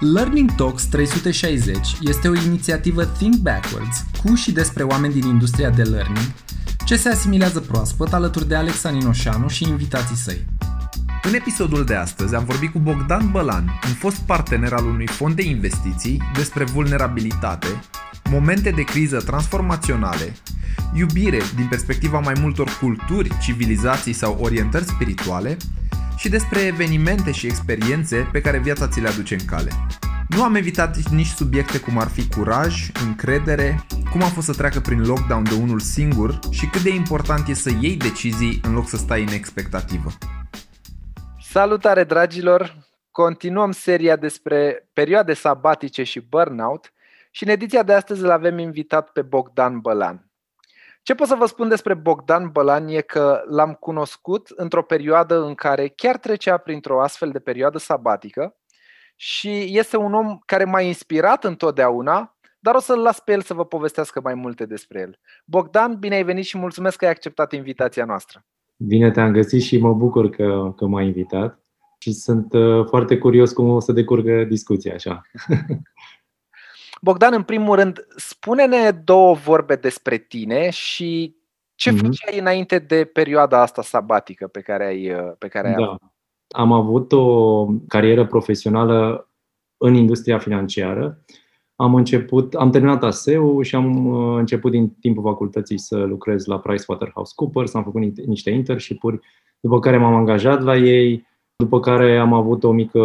Learning Talks 360 este o inițiativă Think Backwards cu și despre oameni din industria de learning ce se asimilează proaspăt alături de Alex Aninoșanu și invitații săi. În episodul de astăzi am vorbit cu Bogdan Bălan, un fost partener al unui fond de investiții, despre vulnerabilitate, momente de criză transformaționale, iubire din perspectiva mai multor culturi, civilizații sau orientări spirituale și despre evenimente și experiențe pe care viața ți le aduce în cale. Nu am evitat nici subiecte cum ar fi curaj, încredere, cum a fost să treacă prin lockdown de unul singur și cât de important e să iei decizii în loc să stai în expectativă. Salutare dragilor! Continuăm seria despre perioade sabatice și burnout și în ediția de astăzi îl avem invitat pe Bogdan Bălan. Ce pot să vă spun despre Bogdan Bălan e că l-am cunoscut într-o perioadă în care chiar trecea printr-o astfel de perioadă sabatică și este un om care m-a inspirat întotdeauna, dar o să-l las pe el să vă povestească mai multe despre el. Bogdan, bine ai venit și mulțumesc că ai acceptat invitația noastră. Bine te-am găsit și mă bucur că, că m-ai invitat și sunt uh, foarte curios cum o să decurgă discuția așa. Bogdan, în primul rând, spune-ne două vorbe despre tine și ce mm-hmm. făceai înainte de perioada asta sabatică pe care ai, uh, pe care ai da. avut? Am avut o carieră profesională în industria financiară. Am început, am terminat ASEU și am uh, început din timpul facultății să lucrez la PricewaterhouseCoopers, am făcut niște internship-uri, după care m-am angajat la ei, după care am avut o mică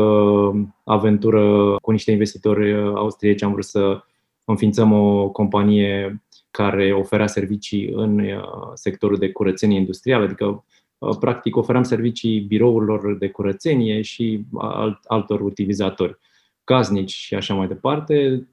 aventură cu niște investitori austrieci, am vrut să înființăm o companie care oferea servicii în uh, sectorul de curățenie industrială, adică uh, practic oferam servicii birourilor de curățenie și altor utilizatori, casnici și așa mai departe.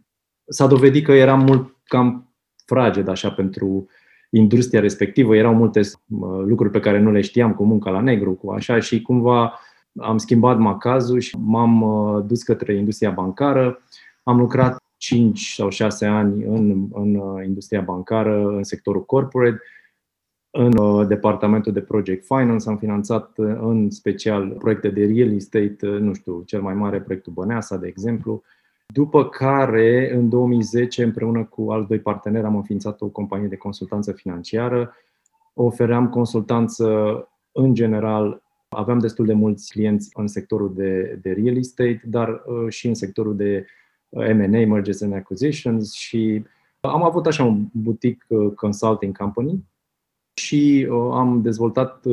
S-a dovedit că eram mult cam fraged așa pentru industria respectivă, erau multe uh, lucruri pe care nu le știam, cu munca la negru, cu așa și cumva am schimbat macazul și m-am uh, dus către industria bancară. Am lucrat 5 sau 6 ani în, în uh, industria bancară, în sectorul corporate, în uh, departamentul de project finance. Am finanțat în special proiecte de real estate, nu știu, cel mai mare proiectul Băneasa, de exemplu. După care, în 2010, împreună cu alți doi parteneri, am înființat o companie de consultanță financiară. Ofeream consultanță în general Aveam destul de mulți clienți în sectorul de, de real estate, dar uh, și în sectorul de uh, M&A, Mergers and Acquisitions și am avut așa un boutique uh, consulting company și am dezvoltat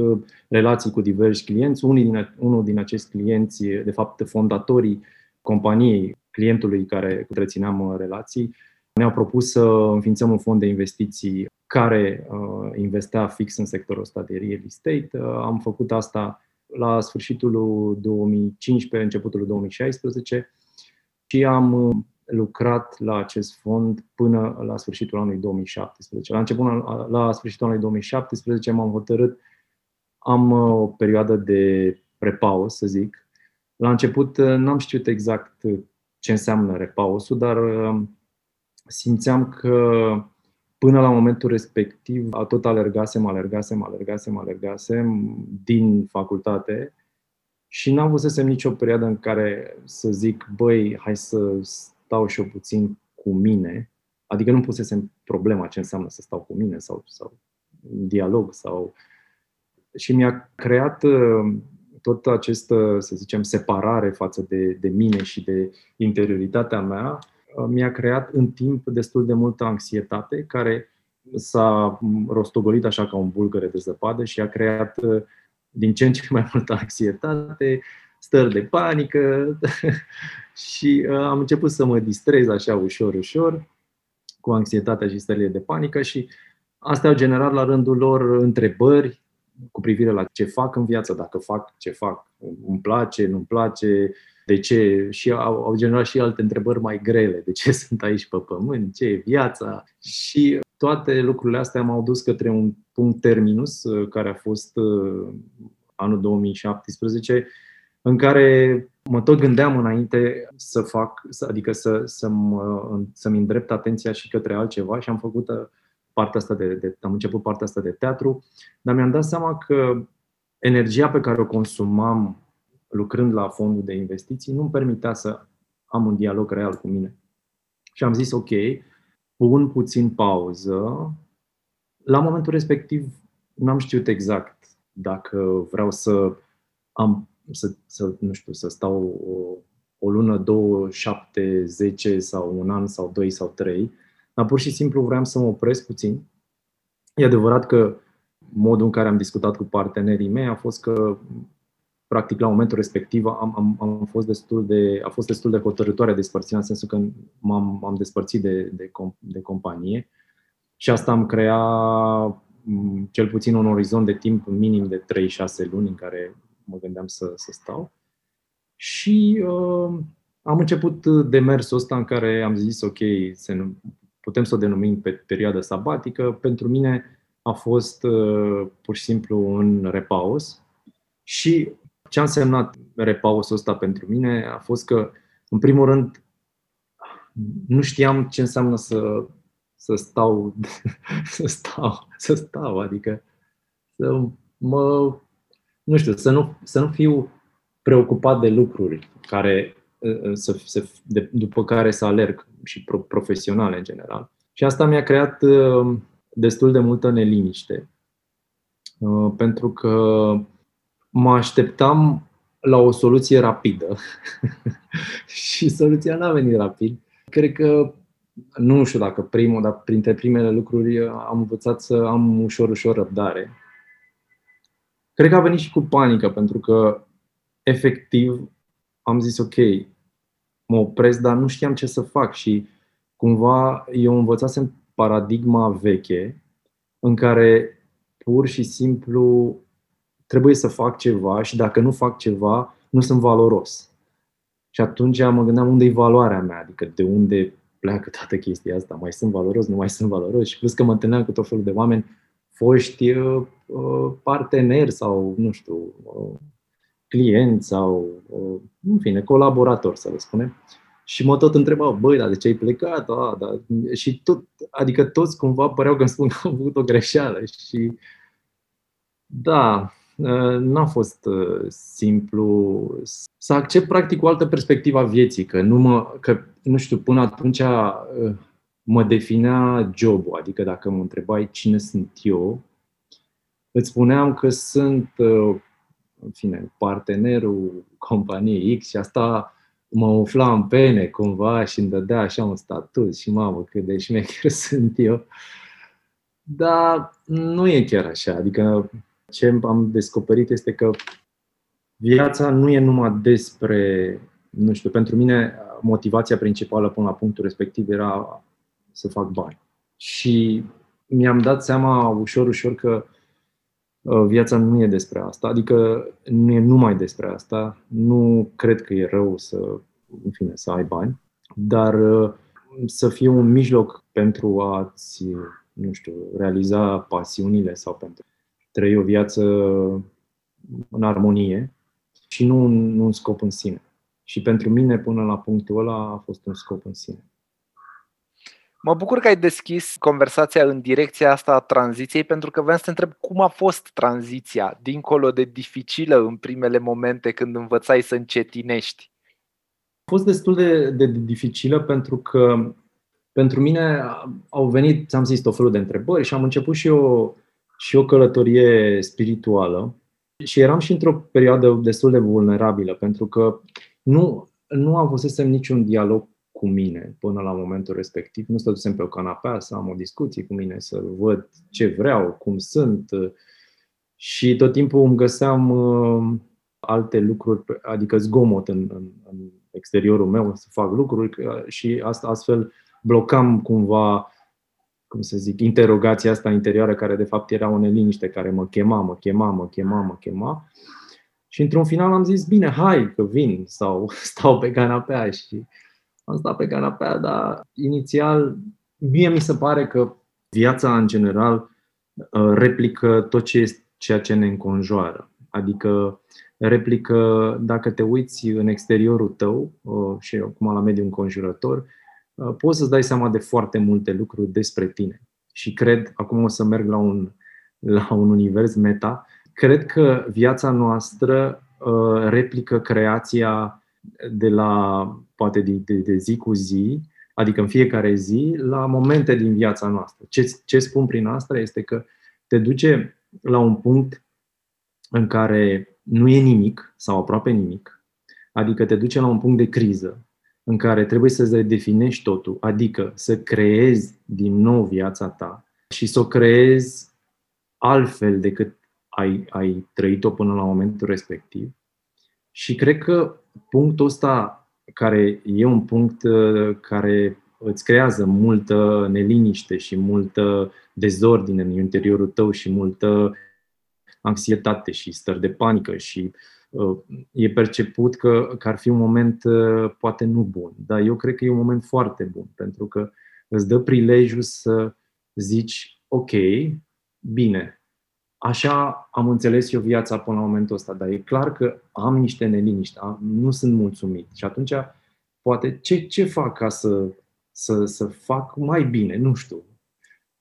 relații cu diversi clienți. Unii din, unul din acești clienți, de fapt fondatorii companiei clientului care întrețineam relații, ne-au propus să înființăm un fond de investiții care uh, investea fix în sectorul ăsta de real estate. Uh, am făcut asta la sfârșitul 2015, începutul 2016 și am uh, lucrat la acest fond până la sfârșitul anului 2017. La început, la sfârșitul anului 2017 m-am hotărât, am uh, o perioadă de prepaus, să zic. La început uh, n-am știut exact ce înseamnă repausul, dar simțeam că Până la momentul respectiv, tot alergasem, alergasem, alergasem, alergasem din facultate și n-am văzusem nicio perioadă în care să zic, băi, hai să stau și eu puțin cu mine. Adică nu pusesem problema ce înseamnă să stau cu mine sau, sau dialog sau... Și mi-a creat uh, tot această, să zicem, separare față de, de mine și de interioritatea mea, Uh, mi-a creat în timp destul de multă anxietate, care s-a rostogolit așa ca un bulgăre de zăpadă și a creat uh, din ce în ce mai multă anxietate, stări de panică și uh, am început să mă distrez așa ușor, ușor cu anxietatea și stările de panică și astea au generat la rândul lor întrebări cu privire la ce fac în viață, dacă fac ce fac, îmi place, nu-mi place, de ce? Și au, au generat și alte întrebări mai grele, de ce sunt aici pe pământ, ce e viața? Și toate lucrurile astea m-au dus către un punct terminus uh, care a fost uh, anul 2017 în care mă tot gândeam înainte să fac, adică să, să mă, să-mi îndrept atenția și către altceva și am făcut uh, partea asta de, de, am început partea asta de teatru, dar mi-am dat seama că energia pe care o consumam lucrând la fondul de investiții, nu-mi permitea să am un dialog real cu mine. Și am zis, ok, pun puțin pauză. La momentul respectiv n-am știut exact dacă vreau să am, să, să nu știu, să stau o, o lună, două, șapte, zece sau un an sau doi sau trei, dar pur și simplu vreau să mă opresc puțin. E adevărat că modul în care am discutat cu partenerii mei a fost că practic la momentul respectiv am, am, am fost destul de, a fost destul de hotărătoare despărțirea, în sensul că m-am am despărțit de, de, de companie și asta am creat cel puțin un orizont de timp minim de 3-6 luni în care mă gândeam să, să stau. Și uh, am început demersul ăsta în care am zis, ok, se, putem să o denumim pe perioadă sabatică. Pentru mine a fost uh, pur și simplu un repaus și ce a însemnat repausul ăsta pentru mine a fost că, în primul rând, nu știam ce înseamnă să, să stau, să stau, să stau, adică să mă, nu știu, să nu, să nu fiu preocupat de lucruri care, să, să, de, după care să alerg și pro, profesionale în general. Și asta mi-a creat uh, destul de multă neliniște. Uh, pentru că mă așteptam la o soluție rapidă și soluția n-a venit rapid. Cred că, nu știu dacă primul, dar printre primele lucruri am învățat să am ușor, ușor răbdare. Cred că a venit și cu panică, pentru că efectiv am zis ok, mă opresc, dar nu știam ce să fac și cumva eu învățasem paradigma veche în care pur și simplu trebuie să fac ceva și dacă nu fac ceva, nu sunt valoros. Și atunci mă gândeam unde e valoarea mea, adică de unde pleacă toată chestia asta, mai sunt valoros, nu mai sunt valoros și plus că mă întâlneam cu tot felul de oameni, foști uh, uh parteneri sau, nu știu, uh, clienți sau, uh, în fine, colaboratori, să le spunem. Și mă tot întreba, băi, dar de ce ai plecat? A, da. Și tot, adică toți cumva păreau că îmi spun că am făcut o greșeală. Și da, ă, n-a fost ă, simplu să accept practic o altă perspectivă a vieții, că nu mă, că, nu știu, până atunci ă, mă definea jobul, adică dacă mă întrebai cine sunt eu, îți spuneam că sunt, în fine, partenerul companiei X și asta mă umfla în pene cumva și îmi dădea așa un statut și mamă cât de șmecher sunt eu. Dar nu e chiar așa. Adică ce am descoperit este că viața nu e numai despre, nu știu, pentru mine motivația principală până la punctul respectiv era să fac bani. Și mi-am dat seama ușor, ușor că uh, viața nu e despre asta, adică nu e numai despre asta. Nu cred că e rău să, în fine, să ai bani, dar uh, să fie un mijloc pentru a-ți, nu știu, realiza pasiunile sau pentru trăi o viață în armonie și nu un, nu un scop în sine. Și pentru mine, până la punctul ăla, a fost un scop în sine. Mă bucur că ai deschis conversația în direcția asta a tranziției, pentru că vreau să te întreb cum a fost tranziția, dincolo de dificilă în primele momente când învățai să încetinești. A fost destul de, de dificilă pentru că pentru mine au venit, ți-am zis, tot felul de întrebări și am început și eu și o călătorie spirituală și eram și într-o perioadă destul de vulnerabilă, pentru că nu, nu avusesem niciun dialog cu mine până la momentul respectiv. Nu stătusem pe o canapea să am o discuție cu mine, să văd ce vreau, cum sunt. Și tot timpul îmi găseam uh, alte lucruri, adică zgomot în, în, în exteriorul meu să fac lucruri și asta astfel blocam cumva cum să zic, interogația asta interioară care de fapt era o neliniște care mă chema, mă chema, mă chema, mă chema. Și într-un final am zis, bine, hai că vin sau stau pe canapea și am stat pe canapea, dar inițial mie mi se pare că viața în general uh, replică tot ce este ceea ce ne înconjoară. Adică replică, dacă te uiți în exteriorul tău uh, și acum la mediul înconjurător, Uh, poți să-ți dai seama de foarte multe lucruri despre tine. Și cred, acum o să merg la un, la un univers meta, cred că viața noastră uh, replică creația de la, poate de, de, de zi cu zi, adică în fiecare zi, la momente din viața noastră. Ce, ce spun prin asta este că te duce la un punct în care nu e nimic sau aproape nimic, adică te duce la un punct de criză în care trebuie să redefinești totul, adică să creezi din nou viața ta și să o creezi altfel decât ai, ai trăit-o până la momentul respectiv. Și cred că punctul ăsta, care e un punct uh, care îți creează multă neliniște și multă dezordine în interiorul tău și multă anxietate și stări de panică și uh, e perceput că, că ar fi un moment uh, poate nu bun, dar eu cred că e un moment foarte bun pentru că îți dă prilejul să zici ok, bine, așa am înțeles eu viața până la momentul ăsta, dar e clar că am niște neliniști, nu sunt mulțumit și atunci poate ce, ce fac ca să, să, să fac mai bine, nu știu.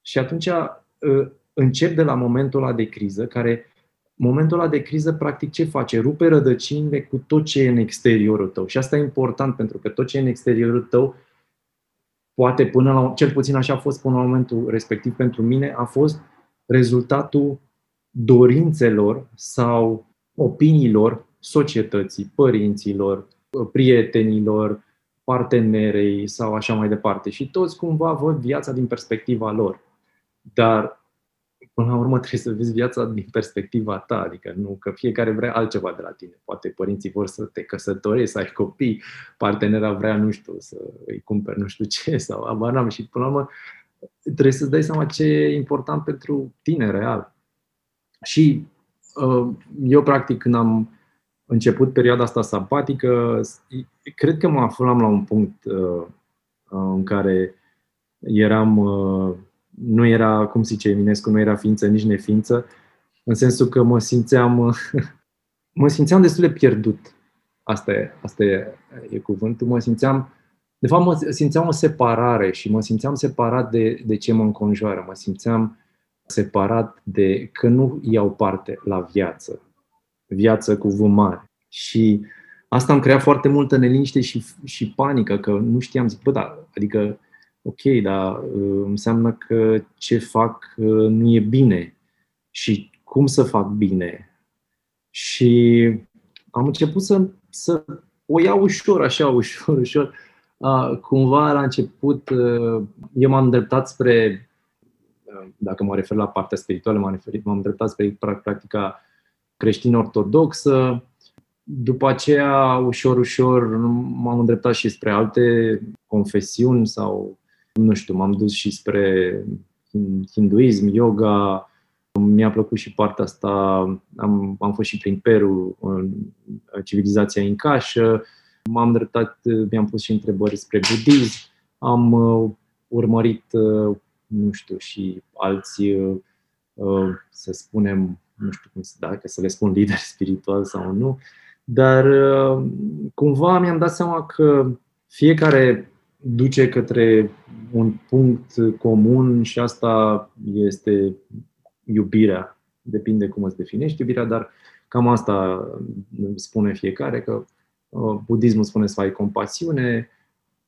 Și atunci uh, încep de la momentul ăla de criză, care momentul ăla de criză, practic, ce face? Rupe rădăcinile cu tot ce e în exteriorul tău. Și asta e important, pentru că tot ce e în exteriorul tău, poate până la, cel puțin așa a fost până la momentul respectiv pentru mine, a fost rezultatul dorințelor sau opiniilor societății, părinților, prietenilor, partenerei sau așa mai departe. Și toți cumva văd viața din perspectiva lor. Dar până la urmă trebuie să vezi viața din perspectiva ta, adică nu că fiecare vrea altceva de la tine. Poate părinții vor să te căsătorești, să ai copii, partenera vrea, nu știu, să îi cumperi nu știu ce sau abanam și până la urmă trebuie să-ți dai seama ce e important pentru tine real. Și uh, eu practic când am început perioada asta sabatică, cred că mă aflam la un punct uh, în care eram nu era, cum zice Eminescu, nu era ființă, nici neființă, în sensul că mă simțeam, mă simțeam destul de pierdut. Asta e, asta e, e cuvântul. Mă simțeam, de fapt, mă simțeam o separare și mă simțeam separat de, de ce mă înconjoară. Mă simțeam separat de că nu iau parte la viață. Viață cu V mare. Și asta îmi crea foarte multă neliniște și, și panică, că nu știam, zic, bă, da, adică ok, dar uh, înseamnă că ce fac uh, nu e bine și cum să fac bine. Și am început să, să o iau ușor, așa, ușor, ușor. Uh, cumva la început uh, eu m-am îndreptat spre, uh, dacă mă refer la partea spirituală, m-am, referit, m-am îndreptat spre practica creștin-ortodoxă. După aceea, ușor, ușor, m-am îndreptat și spre alte confesiuni sau nu știu, m-am dus și spre hinduism, yoga, mi-a plăcut și partea asta, am, am fost și prin Peru, în civilizația incașă, m-am dreptat, mi-am pus și întrebări spre budism, am uh, urmărit, uh, nu știu, și alți, uh, să spunem, nu știu cum să, dacă să le spun lider spiritual sau nu, dar cumva mi-am dat seama că fiecare duce către un punct comun și asta este iubirea. Depinde cum îți definești iubirea, dar cam asta spune fiecare, că uh, budismul spune să ai compasiune,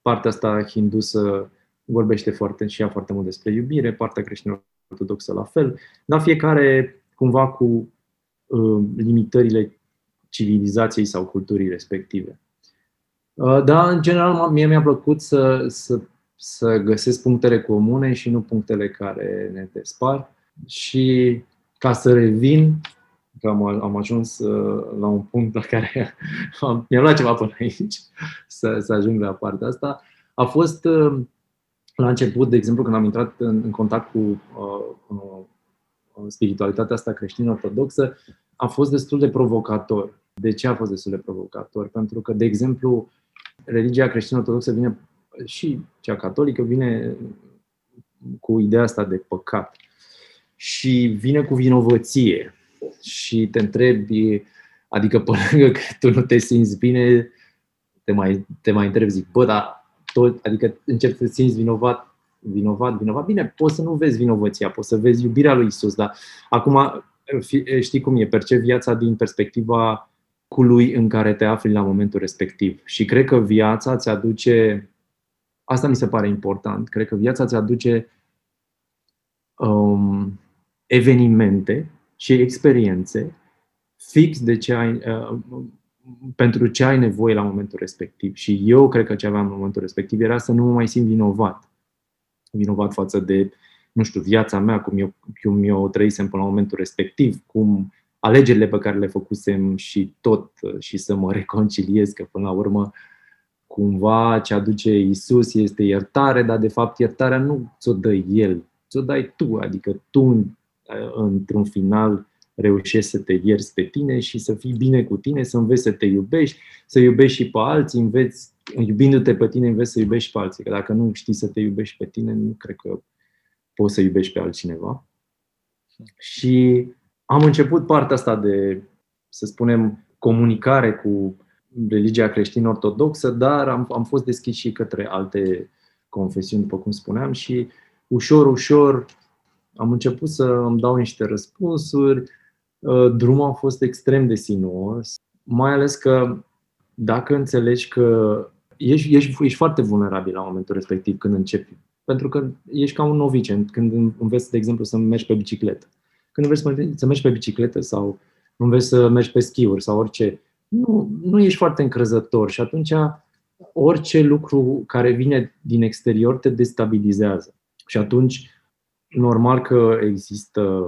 partea asta hindusă vorbește foarte și ea foarte mult despre iubire, partea creștină ortodoxă la fel, dar fiecare cumva cu uh, limitările civilizației sau culturii respective. Uh, da, în general, mie mi-a plăcut să, să, să găsesc punctele comune și nu punctele care ne despar. Și ca să revin, că am, am ajuns uh, la un punct la care am, mi-a luat ceva până aici să, să ajung la partea asta, a fost uh, la început, de exemplu, când am intrat în, în contact cu uh, uh, spiritualitatea asta creștină-ortodoxă, a fost destul de provocator. De ce a fost destul de provocator? Pentru că, de exemplu, religia creștină-ortodoxă vine și cea catolică vine cu ideea asta de păcat și vine cu vinovăție și te întrebi, adică pe lângă că tu nu te simți bine, te mai, te mai întrebi, zic, bă, dar tot, adică încerci să te simți vinovat, vinovat, vinovat. Bine, poți să nu vezi vinovăția, poți să vezi iubirea lui Isus, dar acum știi cum e, percep viața din perspectiva locului în care te afli la momentul respectiv. Și cred că viața ți aduce, asta mi se pare important, cred că viața ți aduce um, evenimente și experiențe fix de ce ai, uh, pentru ce ai nevoie la momentul respectiv. Și eu cred că ce aveam în momentul respectiv era să nu mă mai simt vinovat. Vinovat față de, nu știu, viața mea, cum eu, cum eu trăisem până la momentul respectiv, cum alegerile pe care le făcusem și tot, și să mă reconciliez, că până la urmă cumva ce aduce Isus este iertare, dar de fapt iertarea nu ți-o dă El, ți-o dai tu, adică tu într-un final reușești să te ierți pe tine și să fii bine cu tine, să înveți să te iubești, să iubești și pe alții, înveți, iubindu-te pe tine, înveți să iubești pe alții. Că dacă nu știi să te iubești pe tine, nu cred că poți să iubești pe altcineva. Și am început partea asta de, să spunem, comunicare cu religia creștin-ortodoxă, dar am, am fost deschis și către alte confesiuni, după cum spuneam, și ușor, ușor am început să îmi dau niște răspunsuri. Uh, drumul a fost extrem de sinuos, mai ales că dacă înțelegi că ești, ești, ești foarte vulnerabil la momentul respectiv când începi. Pentru că ești ca un novice când înveți, de exemplu, să mergi pe bicicletă. Când înveți să mergi pe bicicletă sau înveți să mergi pe schiuri sau orice, nu, nu ești foarte încrezător și atunci orice lucru care vine din exterior te destabilizează. Și atunci, normal că există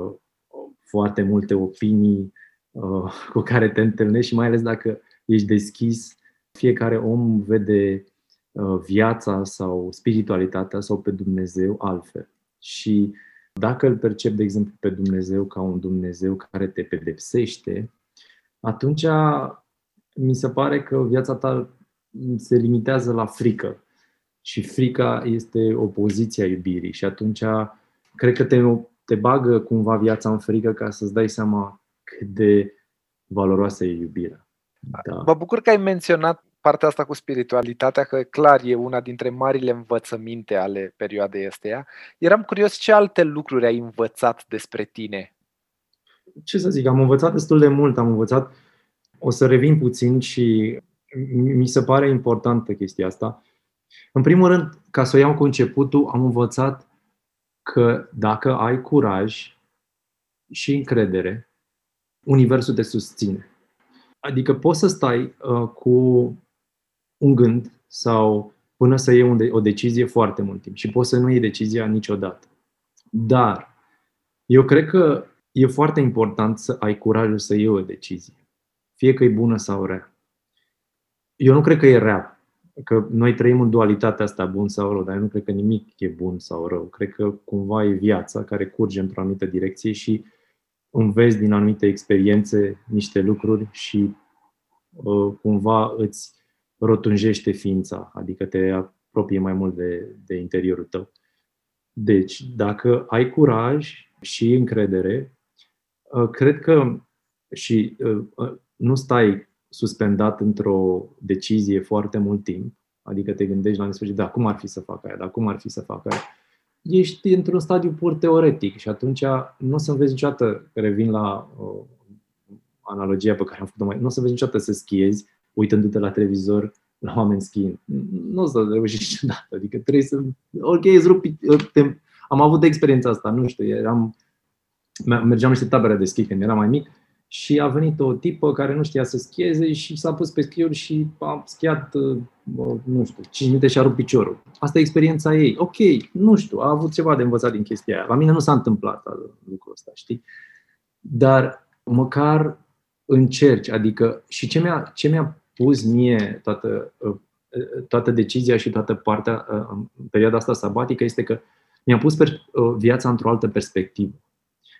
foarte multe opinii uh, cu care te întâlnești și mai ales dacă ești deschis, fiecare om vede uh, viața sau spiritualitatea sau pe Dumnezeu altfel. Și dacă îl percep, de exemplu, pe Dumnezeu ca un Dumnezeu care te pedepsește, atunci mi se pare că viața ta se limitează la frică. Și frica este opoziția iubirii. Și atunci cred că te, te bagă cumva viața în frică ca să-ți dai seama cât de valoroasă e iubirea. Da. Mă bucur că ai menționat partea asta cu spiritualitatea, că clar e una dintre marile învățăminte ale perioadei astea. Eram curios ce alte lucruri ai învățat despre tine. Ce să zic, am învățat destul de mult, am învățat, o să revin puțin și mi se pare importantă chestia asta. În primul rând, ca să o iau cu începutul, am învățat că dacă ai curaj și încredere, Universul te susține. Adică poți să stai uh, cu un gând sau până să iei o decizie foarte mult timp și poți să nu iei decizia niciodată. Dar eu cred că e foarte important să ai curajul să iei o decizie, fie că e bună sau rea. Eu nu cred că e rea, că noi trăim în dualitatea asta bun sau rău, dar eu nu cred că nimic e bun sau rău. Cred că cumva e viața care curge într-o anumită direcție și înveți din anumite experiențe niște lucruri și uh, cumva îți rotunjește ființa, adică te apropie mai mult de, de interiorul tău. Deci, dacă ai curaj și încredere, uh, cred că și uh, uh, nu stai suspendat într-o decizie foarte mult timp, adică te gândești la nesfârșit, da, cum ar fi să fac aia, da, cum ar fi să fac aia, ești într-un stadiu pur teoretic și atunci nu o să înveți niciodată, revin la uh, analogia pe care am făcut-o mai, nu o să înveți niciodată să schiezi uitându-te la televizor la oameni schiind. Nu o să reușești niciodată, adică trebuie să, ok, îți rupi, te, am avut experiența asta, nu știu, eram, mergeam niște tabere de schi când eram mai mic și a venit o tipă care nu știa să schieze și s-a pus pe schiuri și a schiat, uh, nu știu, 5 minute și a rupt piciorul. Asta e experiența ei. Ok, nu știu, a avut ceva de învățat din chestia aia. La mine nu s-a întâmplat lucrul ăsta, știi? Dar măcar încerci, adică și ce mi-a, ce mi-a pus mie toată, uh, toată decizia și toată partea uh, în perioada asta sabatică este că mi-a pus viața într-o altă perspectivă.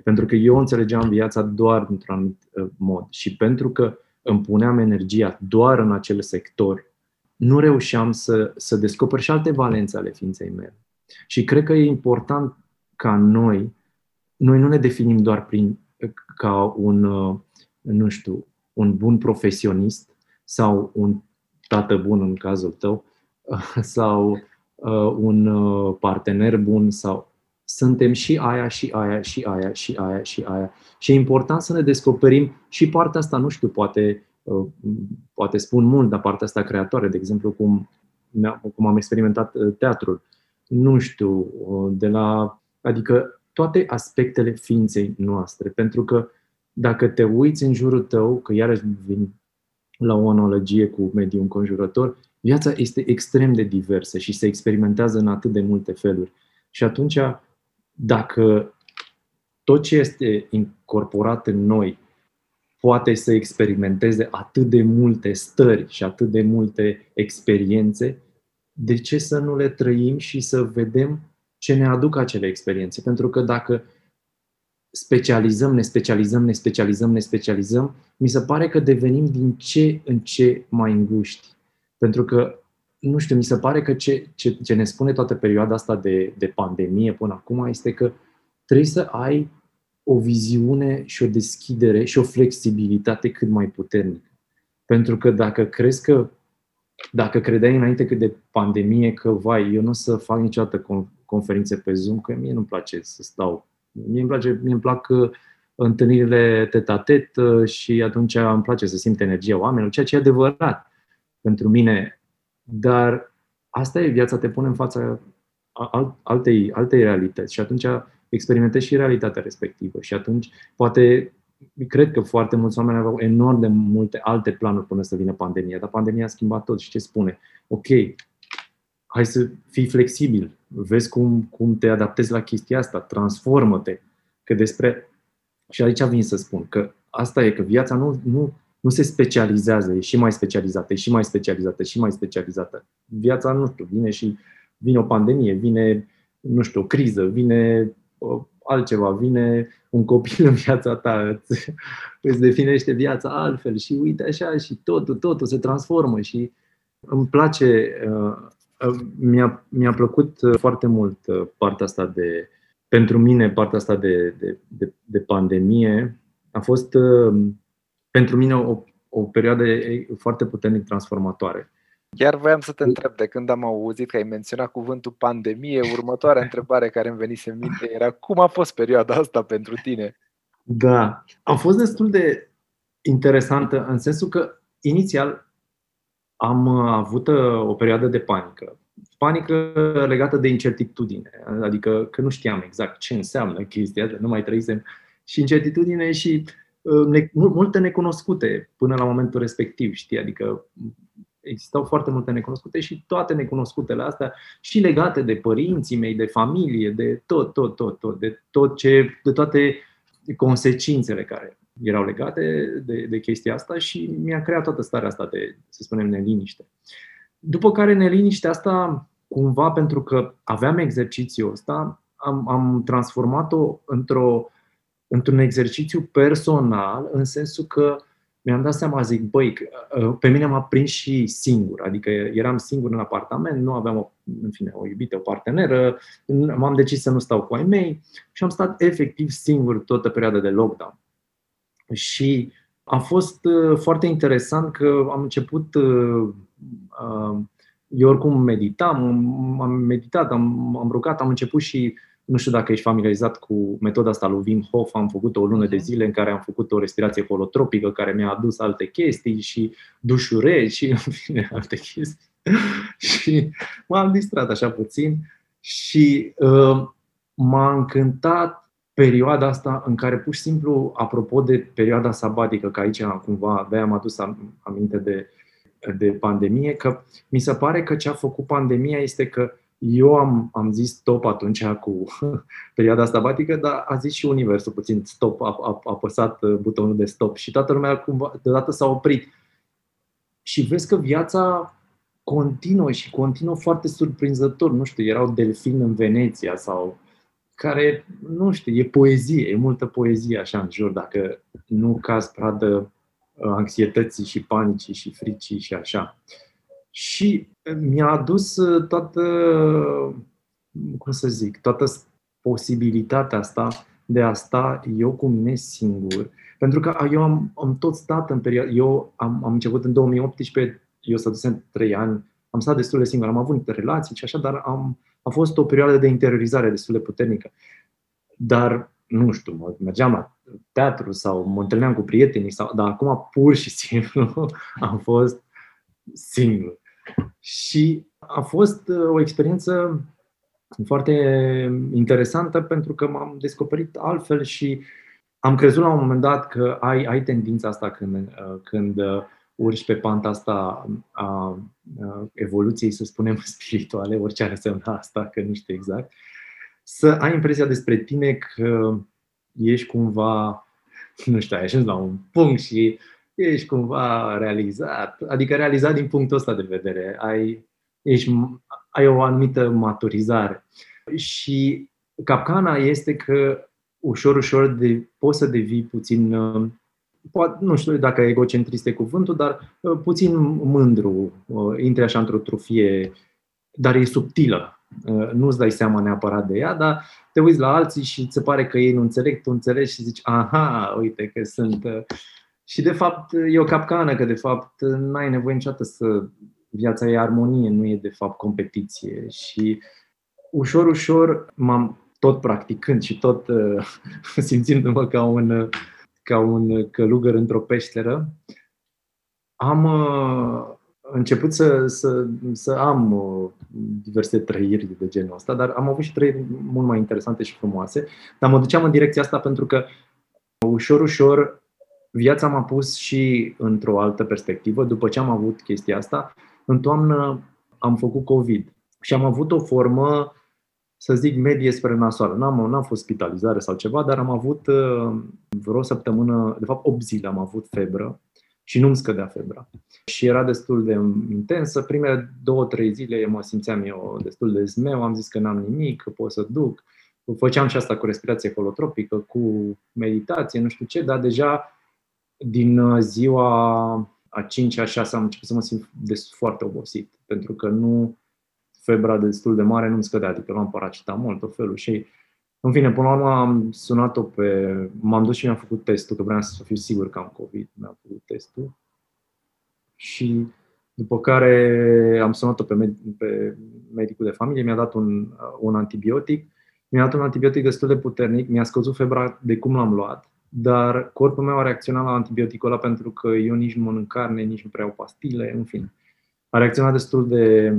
Pentru că eu înțelegeam viața doar într-un anumit uh, mod și pentru că îmi puneam energia doar în acel sector, nu reușeam să, să descoper și alte valențe ale ființei mele. Și cred că e important ca noi, noi nu ne definim doar prin ca un, uh, nu știu, un bun profesionist sau un tată bun în cazul tău, sau uh, un partener bun sau suntem și aia, și aia, și aia, și aia, și aia. Și e important să ne descoperim și partea asta, nu știu, poate uh, poate spun mult, dar partea asta creatoare, de exemplu, cum, cum am experimentat uh, teatrul, nu știu, de la, adică toate aspectele ființei noastre, pentru că dacă te uiți în jurul tău, că iarăși vin la o analogie cu mediul înconjurător, viața este extrem de diversă și se experimentează în atât de multe feluri. Și atunci, dacă tot ce este incorporat în noi poate să experimenteze atât de multe stări și atât de multe experiențe, de ce să nu le trăim și să vedem ce ne aduc acele experiențe? Pentru că dacă specializăm, ne specializăm, ne specializăm, ne specializăm, mi se pare că devenim din ce în ce mai înguști. Pentru că, nu știu, mi se pare că ce, ce, ce ne spune toată perioada asta de, de pandemie până acum este că trebuie să ai o viziune și o deschidere și o flexibilitate cât mai puternică. Pentru că dacă crezi că, dacă credeai înainte că de pandemie că, vai, eu nu o să fac niciodată conferințe pe Zoom, că mie nu-mi place să stau Mie îmi, place, mie îmi plac uh, întâlnirile tet-a-tet uh, și atunci îmi place să simt energia oamenilor, ceea ce e adevărat pentru mine. Dar asta e viața, te pune în fața altei, altei realități și atunci experimentezi și realitatea respectivă și atunci poate cred că foarte mulți oameni aveau enorm de multe alte planuri până să vină pandemia, dar pandemia a schimbat tot și ce spune? Ok, hai să fii flexibil, vezi cum, cum te adaptezi la chestia asta, transformă-te. Că despre. Și aici vin să spun că asta e că viața nu, nu, nu se specializează, e și mai specializată, e și mai specializată, e și mai specializată. Viața, nu știu, vine și vine o pandemie, vine, nu știu, o criză, vine uh, altceva, vine un copil în viața ta, îți, îți definește viața altfel și uite așa și totul, totul se transformă și îmi place uh, mi-a, mi-a plăcut uh, foarte mult uh, partea asta de, pentru mine, partea asta de, de, de, de pandemie a fost uh, pentru mine o, o perioadă foarte puternic transformatoare. Chiar voiam să te întreb, de când am auzit că ai menționat cuvântul pandemie, următoarea întrebare care îmi venise în minte era cum a fost perioada asta pentru tine? Da, a fost destul de interesantă în sensul că inițial am uh, avut uh, o perioadă de panică. Panică legată de incertitudine, adică că nu știam exact ce înseamnă chestia asta, nu mai trăisem. Și incertitudine și uh, ne, multe necunoscute până la momentul respectiv, știi? Adică existau foarte multe necunoscute și toate necunoscutele astea și legate de părinții mei, de familie, de tot, tot, tot, tot, de tot ce, de toate consecințele care erau legate de, de chestia asta și mi-a creat toată starea asta de, să spunem, neliniște. După care neliniștea asta, cumva pentru că aveam exercițiul ăsta, am, am transformat-o într-o, într-un exercițiu personal, în sensul că mi-am dat seama, zic, băi, pe mine m-a prins și singur, adică eram singur în apartament, nu aveam o, în fine, o iubită, o parteneră, m-am decis să nu stau cu ai mei și am stat efectiv singur toată perioada de lockdown. Și a fost uh, foarte interesant că am început, uh, uh, eu oricum meditam, am meditat, am, am rugat, am început și nu știu dacă ești familiarizat cu metoda asta lui Wim Hof, am făcut o lună de mhm. zile în care am făcut o respirație holotropică care mi-a adus alte chestii și dușuri și în fine alte chestii. și m-am distrat așa puțin și uh, m-a încântat perioada asta în care pur și simplu, apropo de perioada sabatică, că aici cumva de am adus aminte de, de pandemie, că mi se pare că ce a făcut pandemia este că eu am, am zis stop atunci cu perioada sabatică, dar a zis și Universul puțin stop, a, a, a apăsat butonul de stop și toată lumea cumva deodată s-a oprit. Și vezi că viața continuă și continuă foarte surprinzător. Nu știu, erau delfini în Veneția sau care, nu știu, e poezie, e multă poezie așa în jur, dacă nu caz pradă uh, anxietății și panicii și fricii și așa. Și mi-a adus uh, toată, cum să zic, toată posibilitatea asta de a sta eu cu mine singur. Pentru că eu am, am tot stat în perioada, eu am, am început în 2018, eu stătusem trei ani, am stat destul de singur, am avut relații și așa, dar am, a fost o perioadă de interiorizare destul de puternică. Dar, nu știu, mergeam la teatru sau mă întâlneam cu prietenii, sau, dar acum pur și simplu am fost singur. Și a fost uh, o experiență foarte interesantă pentru că m-am descoperit altfel și am crezut la un moment dat că ai, ai tendința asta când, uh, când uh, urci pe panta asta a, evoluției, să spunem, spirituale, orice ar însemna asta, că nu știu exact, să ai impresia despre tine că ești cumva, nu știu, ai ajuns la un punct și ești cumva realizat, adică realizat din punctul ăsta de vedere, ai, ești, ai o anumită maturizare. Și capcana este că ușor, ușor de, poți să devii puțin, uh, poate, nu știu dacă egocentrist e cuvântul, dar uh, puțin mândru, uh, intri așa într-o trufie, dar e subtilă. Nu-ți dai seama neapărat de ea, dar te uiți la alții și ți se pare că ei nu înțeleg, tu înțelegi și zici, aha, uite că sunt și de fapt e o capcană, că de fapt n-ai nevoie niciodată să viața e armonie, nu e de fapt competiție. Și ușor, ușor m-am tot practicând și tot uh, simțindu-mă ca un, ca un călugăr într-o peșteră, am uh, început să, să, să am uh, diverse trăiri de genul ăsta, dar am avut și trăiri mult mai interesante și frumoase. Dar mă duceam în direcția asta pentru că ușor, ușor viața m-a pus și într-o altă perspectivă. După ce am avut chestia asta, în toamnă am făcut COVID și am avut o formă, să zic, medie spre nasoală. N-am, n-am fost spitalizare sau ceva, dar am avut uh, vreo săptămână, de fapt 8 zile am avut febră și nu-mi scădea febra. Și era destul de intensă. Primele două, trei zile mă simțeam eu destul de zmeu, am zis că n-am nimic, că pot să duc. Făceam și asta cu respirație holotropică, cu meditație, nu știu ce, dar deja din uh, ziua a 5 a 6 am început să mă simt des, foarte obosit, pentru că nu febra destul de mare nu-mi scădea, adică luam paracetamol, tot felul și în fine, până la urmă am sunat-o pe... M-am dus și mi-am făcut testul, că vreau să fiu sigur că am COVID. Mi-am făcut testul. Și după care am sunat-o pe, med- pe medicul de familie, mi-a dat un, un antibiotic. Mi-a dat un antibiotic destul de puternic, mi-a scăzut febra de cum l-am luat dar corpul meu a reacționat la antibioticul ăla pentru că eu nici nu mănânc carne, nici nu prea au pastile, în fine. A reacționat destul de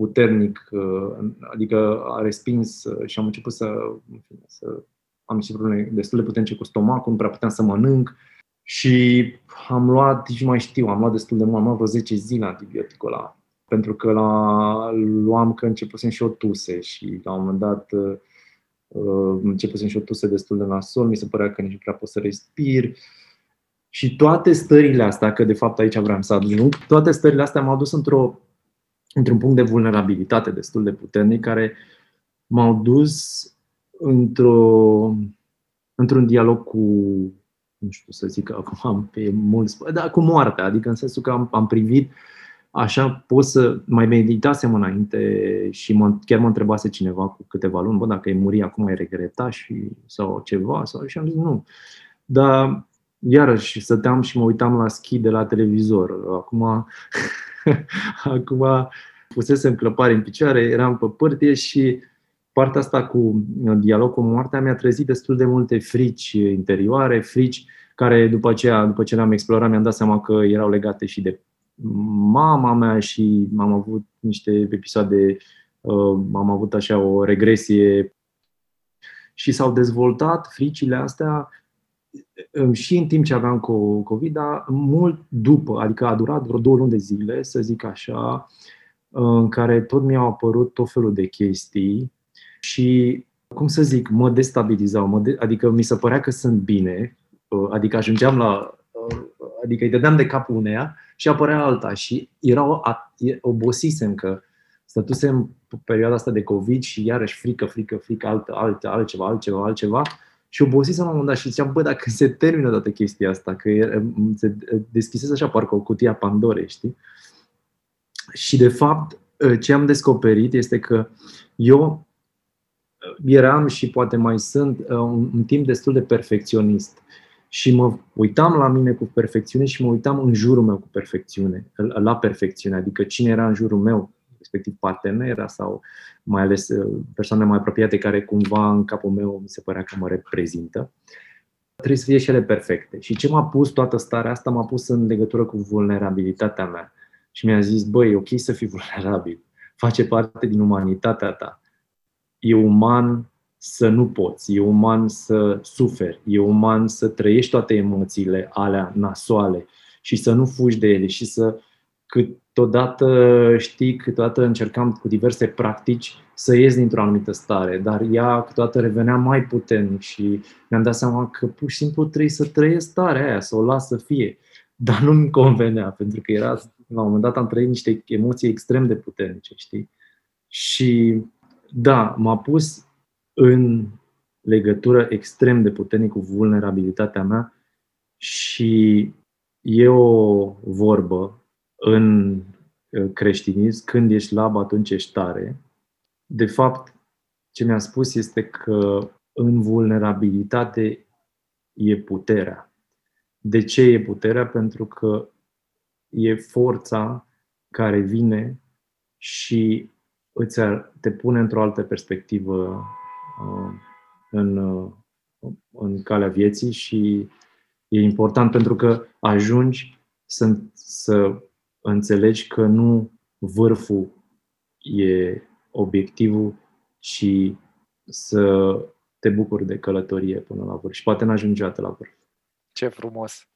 puternic, uh, adică a respins uh, și am început să, în fine, să am niște probleme destul de puternice cu stomacul, nu prea puteam să mănânc și am luat, nici mai știu, am luat destul de mult, am luat vreo 10 zile antibioticul ăla, pentru că la, luam că începusem și o tuse și la un moment dat uh, Uh, începusem și o tuse destul de nasol, mi se părea că nici nu prea pot să respir. Și toate stările astea, că de fapt aici vreau să ajung, toate stările astea m-au dus într-o, într-un punct de vulnerabilitate destul de puternic, care m-au dus într-o, într-un dialog cu, nu știu să zic acum am pe mulți, dar cu moartea, adică în sensul că am, am privit uh, Așa pot să mai meditasem înainte și mă, chiar mă întrebase cineva cu câteva luni, bă, dacă e muri acum ai regreta și, sau ceva, sau, și am zis nu. Dar iarăși stăteam și mă uitam la schi de la televizor. Acum, acum pusesem clăpare în picioare, eram pe părtie și partea asta cu dialog cu moartea mi-a trezit destul de multe frici interioare, frici care după aceea, după ce le-am explorat, mi-am dat seama că erau legate și de mama mea și am avut niște episoade, uh, am avut așa o regresie și s-au dezvoltat fricile astea uh, și în timp ce aveam COVID, dar mult după, adică a durat vreo două luni de zile, să zic așa, uh, în care tot mi-au apărut tot felul de chestii și, cum să zic, mă destabilizau, mă de- adică mi se părea că sunt bine, adică ajungeam la adică îi dădeam de cap uneia și apărea alta și erau, obosisem că stătusem pe perioada asta de COVID și iarăși frică, frică, frică, altă, altă, altceva, altceva, altceva și obosisem la un moment dat și ziceam, bă, dacă se termină toată chestia asta, că se deschisese așa parcă o cutie a Pandorei, știi? Și de fapt, ce am descoperit este că eu eram și poate mai sunt un, un timp destul de perfecționist și mă uitam la mine cu perfecțiune și mă uitam în jurul meu cu perfecțiune, la perfecțiune, adică cine era în jurul meu, respectiv partenera sau mai ales uh, persoane mai apropiate care cumva în capul meu mi se părea că mă reprezintă. trebuie să fie și ele perfecte. Și ce m-a pus toată starea asta, m-a pus în legătură cu vulnerabilitatea mea. Și mi-a zis, băi, e ok să fii vulnerabil, face parte din umanitatea ta. E uman să nu poți, e uman să suferi, e uman să trăiești toate emoțiile alea nasoale și să nu fugi de ele și să câteodată, știi, câteodată încercam cu diverse practici să ies dintr-o anumită stare, dar ea câteodată revenea mai puternic și mi-am dat seama că pur și simplu trebuie să trăiesc starea aia, să o las să fie. Dar nu-mi convenea, pentru că era, la un moment dat am trăit niște emoții extrem de puternice, știi? Și da, m-a pus în legătură extrem de puternic cu vulnerabilitatea mea și e o vorbă în uh, creștinism, când ești slab, atunci ești tare. De fapt, ce mi-a spus este că în vulnerabilitate e puterea. De ce e puterea? Pentru că e forța care vine și îți te pune într-o altă perspectivă uh, în, uh, în calea vieții și e important pentru că ajungi să, să înțelegi că nu vârful e obiectivul, ci să te bucuri de călătorie până la vârf. Și poate n-ajungi niciodată la vârf. Ce frumos!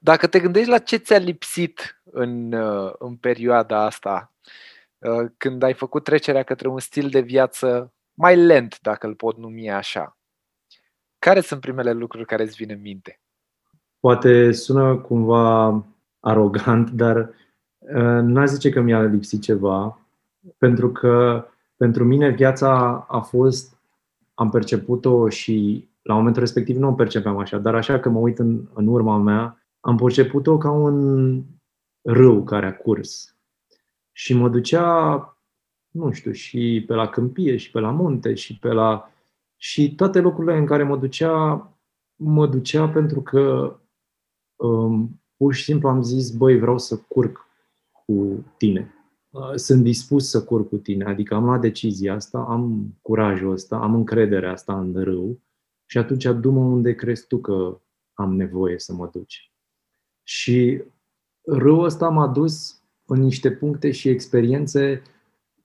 Dacă te gândești la ce ți-a lipsit în, în perioada asta, când ai făcut trecerea către un stil de viață mai lent, dacă îl pot numi așa, care sunt primele lucruri care îți vin în minte? Poate sună cumva arogant, dar uh, n-aș zice că mi-a lipsit ceva, pentru că pentru mine viața a fost, am perceput-o și la momentul respectiv nu o percepeam așa, dar așa că mă uit în, în urma mea, am perceput-o ca un râu care a curs. Și mă ducea, nu știu, și pe la câmpie, și pe la munte, și pe la... Și toate locurile în care mă ducea, mă ducea pentru că um, pur și simplu am zis, băi, vreau să curg cu tine. Uh, sunt dispus să curg cu tine, adică am luat decizia asta, am curajul ăsta, am încrederea asta în râu și atunci du-mă unde crezi tu că am nevoie să mă duci. Și râul ăsta m-a dus în niște puncte și experiențe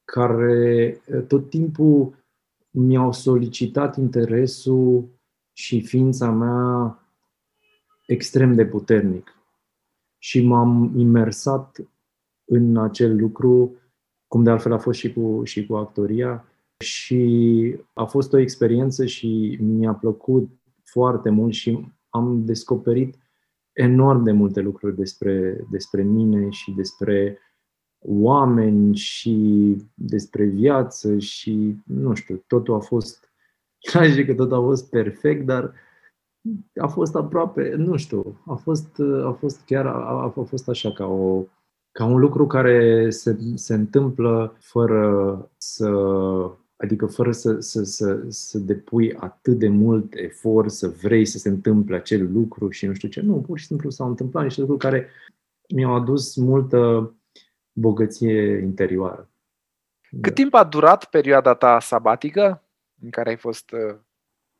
care uh, tot timpul mi-au solicitat interesul și ființa mea extrem de puternic și m-am imersat în acel lucru, cum de altfel a fost și cu, și cu actoria. Și a fost o experiență și mi-a plăcut foarte mult și am descoperit enorm de multe lucruri despre, despre mine și despre oameni și despre viață și nu știu, totul a fost, nu zic că totul a fost perfect, dar a fost aproape, nu știu, a fost, a fost chiar, a, a fost așa ca, o, ca un lucru care se, se întâmplă fără să, adică fără să, să, să, să depui atât de mult efort, să vrei să se întâmple acel lucru și nu știu ce. Nu, pur și simplu s-au întâmplat niște lucruri care mi-au adus multă bogăție interioară. Cât timp a durat perioada ta sabatică în care ai fost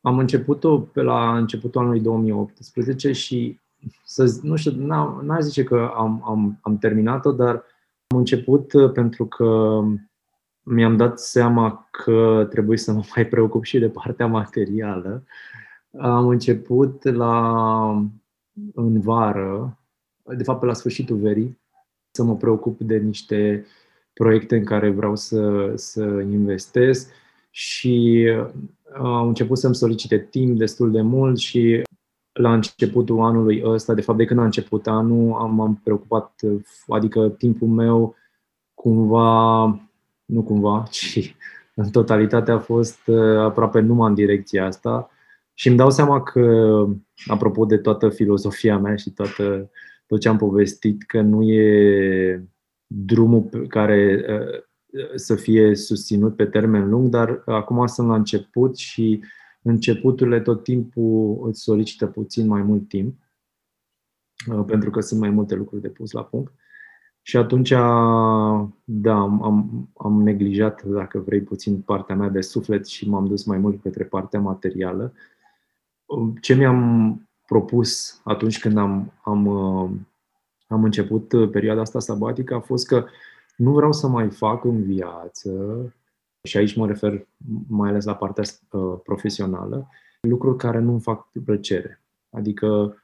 am început-o pe la începutul anului 2018 și să, nu știu, n-aș zice că am, am, am terminat-o, dar am început uh, pentru că mi-am dat seama că trebuie să mă mai preocup și de partea materială. Am început la în vară, de fapt pe la sfârșitul verii, să mă preocup de niște proiecte în care vreau să, să investesc și au început să-mi solicite timp destul de mult și la începutul anului ăsta, de fapt de când a început anul, am, m-am preocupat, adică timpul meu cumva, nu cumva, ci în totalitate a fost uh, aproape numai în direcția asta. Și îmi dau seama că, apropo de toată filozofia mea și toată, tot ce am povestit, că nu e drumul pe care uh, să fie susținut pe termen lung, dar acum sunt la început și începuturile tot timpul îți solicită puțin mai mult timp, uh, pentru că sunt mai multe lucruri de pus la punct. Și atunci, da, am, am neglijat, dacă vrei, puțin partea mea de suflet și m-am dus mai mult către partea materială. ce mi-am propus atunci când am, am, uh, am început perioada asta sabatică a fost că nu vreau să mai fac în viață, și aici mă refer mai ales la partea uh, profesională, lucruri care nu-mi fac plăcere. Adică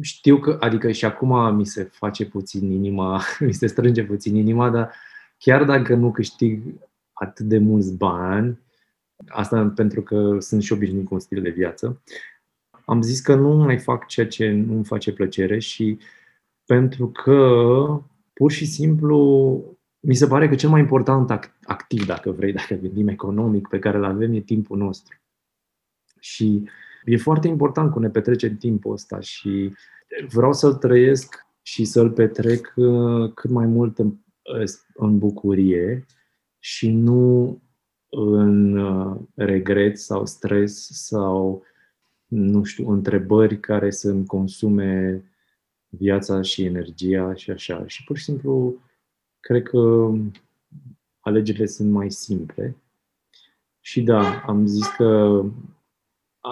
știu că, adică și acum mi se face puțin inima, mi se strânge puțin inima, dar chiar dacă nu câștig atât de mulți bani, asta pentru că sunt și obișnuit cu un stil de viață, am zis că nu mai fac ceea ce nu îmi face plăcere și pentru că pur și simplu mi se pare că cel mai important activ, dacă vrei, dacă gândim economic, pe care îl avem, e timpul nostru. Și e foarte important cum ne petrecem timpul ăsta și vreau să-l trăiesc și să-l petrec uh, cât mai mult în, uh, în bucurie și nu în uh, regret sau stres sau, nu știu, întrebări care să-mi consume viața și energia și așa. Și pur și simplu, cred că alegerile sunt mai simple. Și da, am zis că,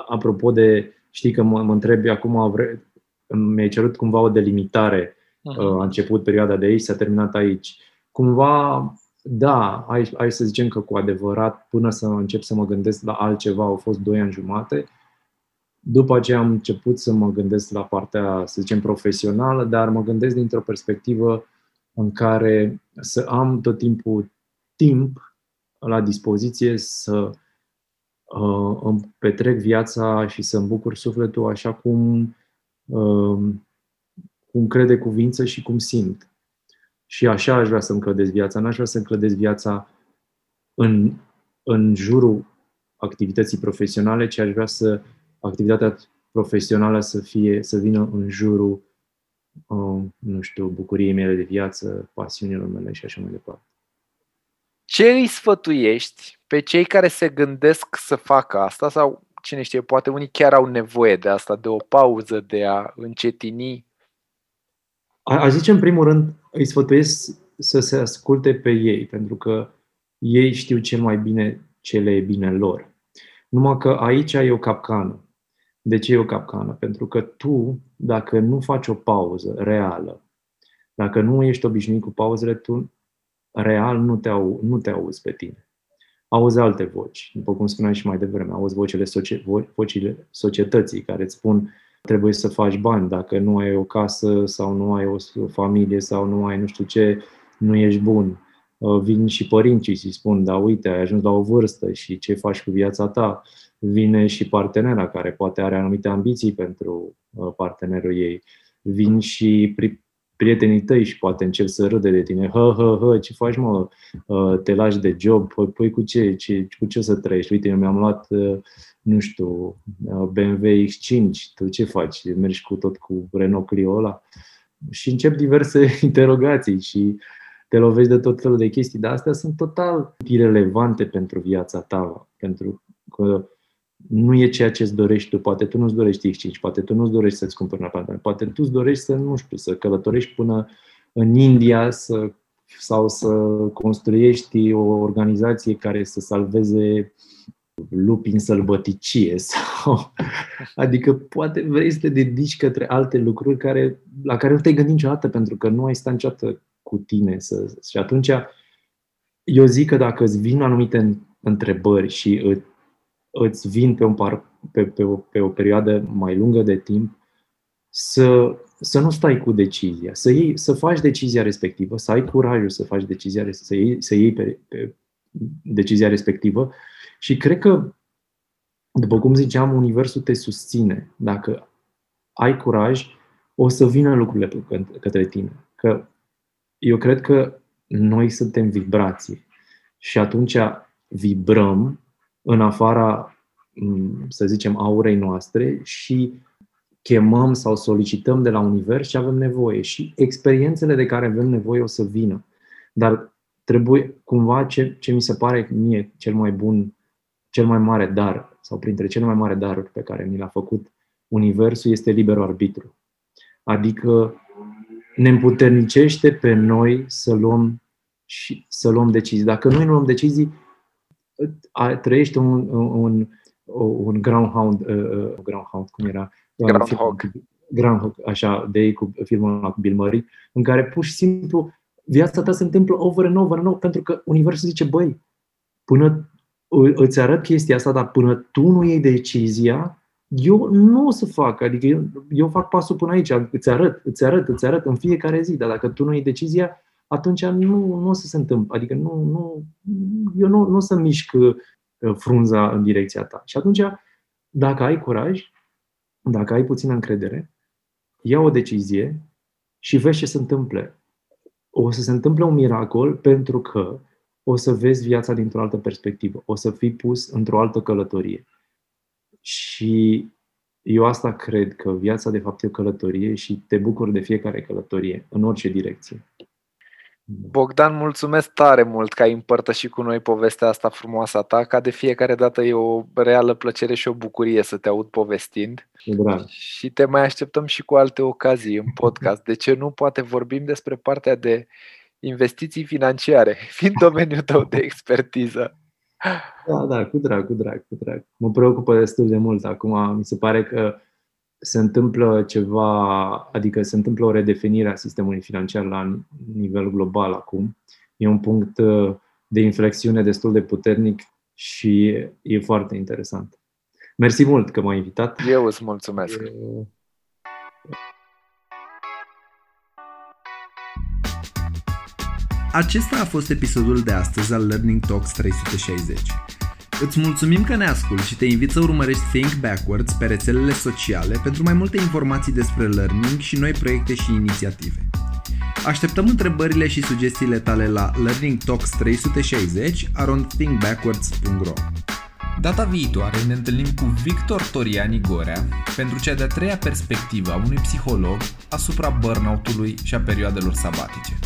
apropo de, știi că mă, mă întrebi acum, vre, mi-ai cerut cumva o delimitare. Uh-huh. A început perioada de aici, s-a terminat aici. Cumva, da, hai, hai să zicem că cu adevărat, până să încep să mă gândesc la altceva, au fost doi ani jumate. După aceea am început să mă gândesc la partea, să zicem, profesională, dar mă gândesc dintr-o perspectivă în care să am tot timpul timp la dispoziție să uh, îmi petrec viața și să îmi bucur sufletul așa cum Um, cum crede cuvință și cum simt. Și așa aș vrea să-mi clădesc viața. N-aș vrea să-mi clădesc viața în, în jurul activității profesionale, ci aș vrea să activitatea profesională să fie, să vină în jurul, um, nu știu, bucuriei mele de viață, pasiunilor mele și așa mai departe. Ce îi sfătuiești pe cei care se gândesc să facă asta sau cine știe, poate unii chiar au nevoie de asta, de o pauză, de a încetini. A, a zice, în primul rând, îi sfătuiesc să se asculte pe ei, pentru că ei știu cel mai bine ce le e bine lor. Numai că aici e o capcană. De ce e o capcană? Pentru că tu, dacă nu faci o pauză reală, dacă nu ești obișnuit cu pauzele, tu real nu te, au, nu te auzi pe tine auzi alte voci. După cum spuneam și mai devreme, auzi vocile, socie, vocile societății care îți spun trebuie să faci bani, dacă nu ai o casă sau nu ai o familie sau nu ai nu știu ce, nu ești bun. Uh, vin și părinții și spun, da uite, ai ajuns la o vârstă și ce faci cu viața ta. Vine și partenera care poate are anumite ambiții pentru uh, partenerul ei. Vin și prietenii tăi și poate încep să râde de tine. Hă, hă, hă, ce faci mă? Uh, te lași de job? Păi, păi cu ce? ce? Cu ce să trăiești? Uite, eu mi-am luat, uh, nu știu, uh, BMW X5. Tu ce faci? Mergi cu tot cu Renault Clio ăla? Și încep diverse interogații și te lovești de tot felul de chestii, dar astea sunt total irelevante pentru viața ta, pentru că nu e ceea ce îți dorești tu. Poate tu nu-ți dorești X5, poate tu nu-ți dorești să-ți cumperi un apartament, poate tu îți dorești să, nu știu, să călătorești până în India să, sau să construiești o organizație care să salveze lupi în sălbăticie sau adică poate vrei să te dedici către alte lucruri care, la care nu te-ai gândit niciodată pentru că nu ai stat niciodată cu tine să, și atunci eu zic că dacă îți vin anumite întrebări și îți vin pe, un par, pe, pe, o, pe o perioadă mai lungă de timp să, să nu stai cu decizia, să, iei, să faci decizia respectivă, să ai curajul să faci decizia, să iei, să iei pe, pe decizia respectivă și cred că, după cum ziceam, Universul te susține. Dacă ai curaj, o să vină lucrurile către tine. Că eu cred că noi suntem vibrații și atunci vibrăm în afara, mm, să zicem, aurei noastre și chemăm sau solicităm de la univers ce avem nevoie și experiențele de care avem nevoie o să vină. Dar trebuie cumva ce, ce mi se pare mie cel mai bun, cel mai mare dar sau printre cele mai mari daruri pe care mi l-a făcut Universul este liberul arbitru. Adică ne împuternicește pe noi să luăm și să luăm decizii. Dacă noi nu luăm decizii, trăiești un, un, un Groundhound, uh, uh, Groundhound, cum era? Groundhog. Groundhog, așa, de ei cu filmul ăla cu Bill Murray, în care pur și simplu viața ta se întâmplă over and over and over, pentru că Universul zice, băi, până îți arăt chestia asta, dar până tu nu iei decizia, eu nu o să fac, adică eu, eu fac pasul până aici, îți arăt, îți arăt, îți arăt în fiecare zi, dar dacă tu nu iei decizia, atunci nu, nu o să se întâmple. Adică nu, nu, eu nu, nu o să mișc uh, frunza în direcția ta. Și atunci, dacă ai curaj, dacă ai puțină încredere, ia o decizie și vezi ce se întâmplă. O să se întâmple un miracol pentru că o să vezi viața dintr-o altă perspectivă. O să fii pus într-o altă călătorie. Și eu asta cred că viața de fapt e o călătorie și te bucuri de fiecare călătorie, în orice direcție. Bogdan, mulțumesc tare mult că ai împărtășit cu noi povestea asta frumoasă a ta, ca de fiecare dată e o reală plăcere și o bucurie să te aud povestind. Drag. Și te mai așteptăm și cu alte ocazii în podcast. De ce nu? Poate vorbim despre partea de investiții financiare, fiind domeniul tău de expertiză. Da, da, cu drag, cu drag, cu drag. Mă preocupă destul de mult acum. Mi se pare că se întâmplă ceva, adică se întâmplă o redefinire a sistemului financiar la nivel global acum. E un punct uh, de inflexiune destul de puternic și e foarte interesant. Mersi mult că m-ai invitat. Eu îți mulțumesc. Acesta a fost episodul de astăzi al Learning Talks 360. Îți mulțumim că ne asculti și te invit să urmărești Think Backwards pe rețelele sociale pentru mai multe informații despre learning și noi proiecte și inițiative. Așteptăm întrebările și sugestiile tale la Learning Talks 360 around thinkbackwards.ro Data viitoare ne întâlnim cu Victor Toriani Gorea pentru cea de-a treia perspectivă a unui psiholog asupra burnout-ului și a perioadelor sabatice.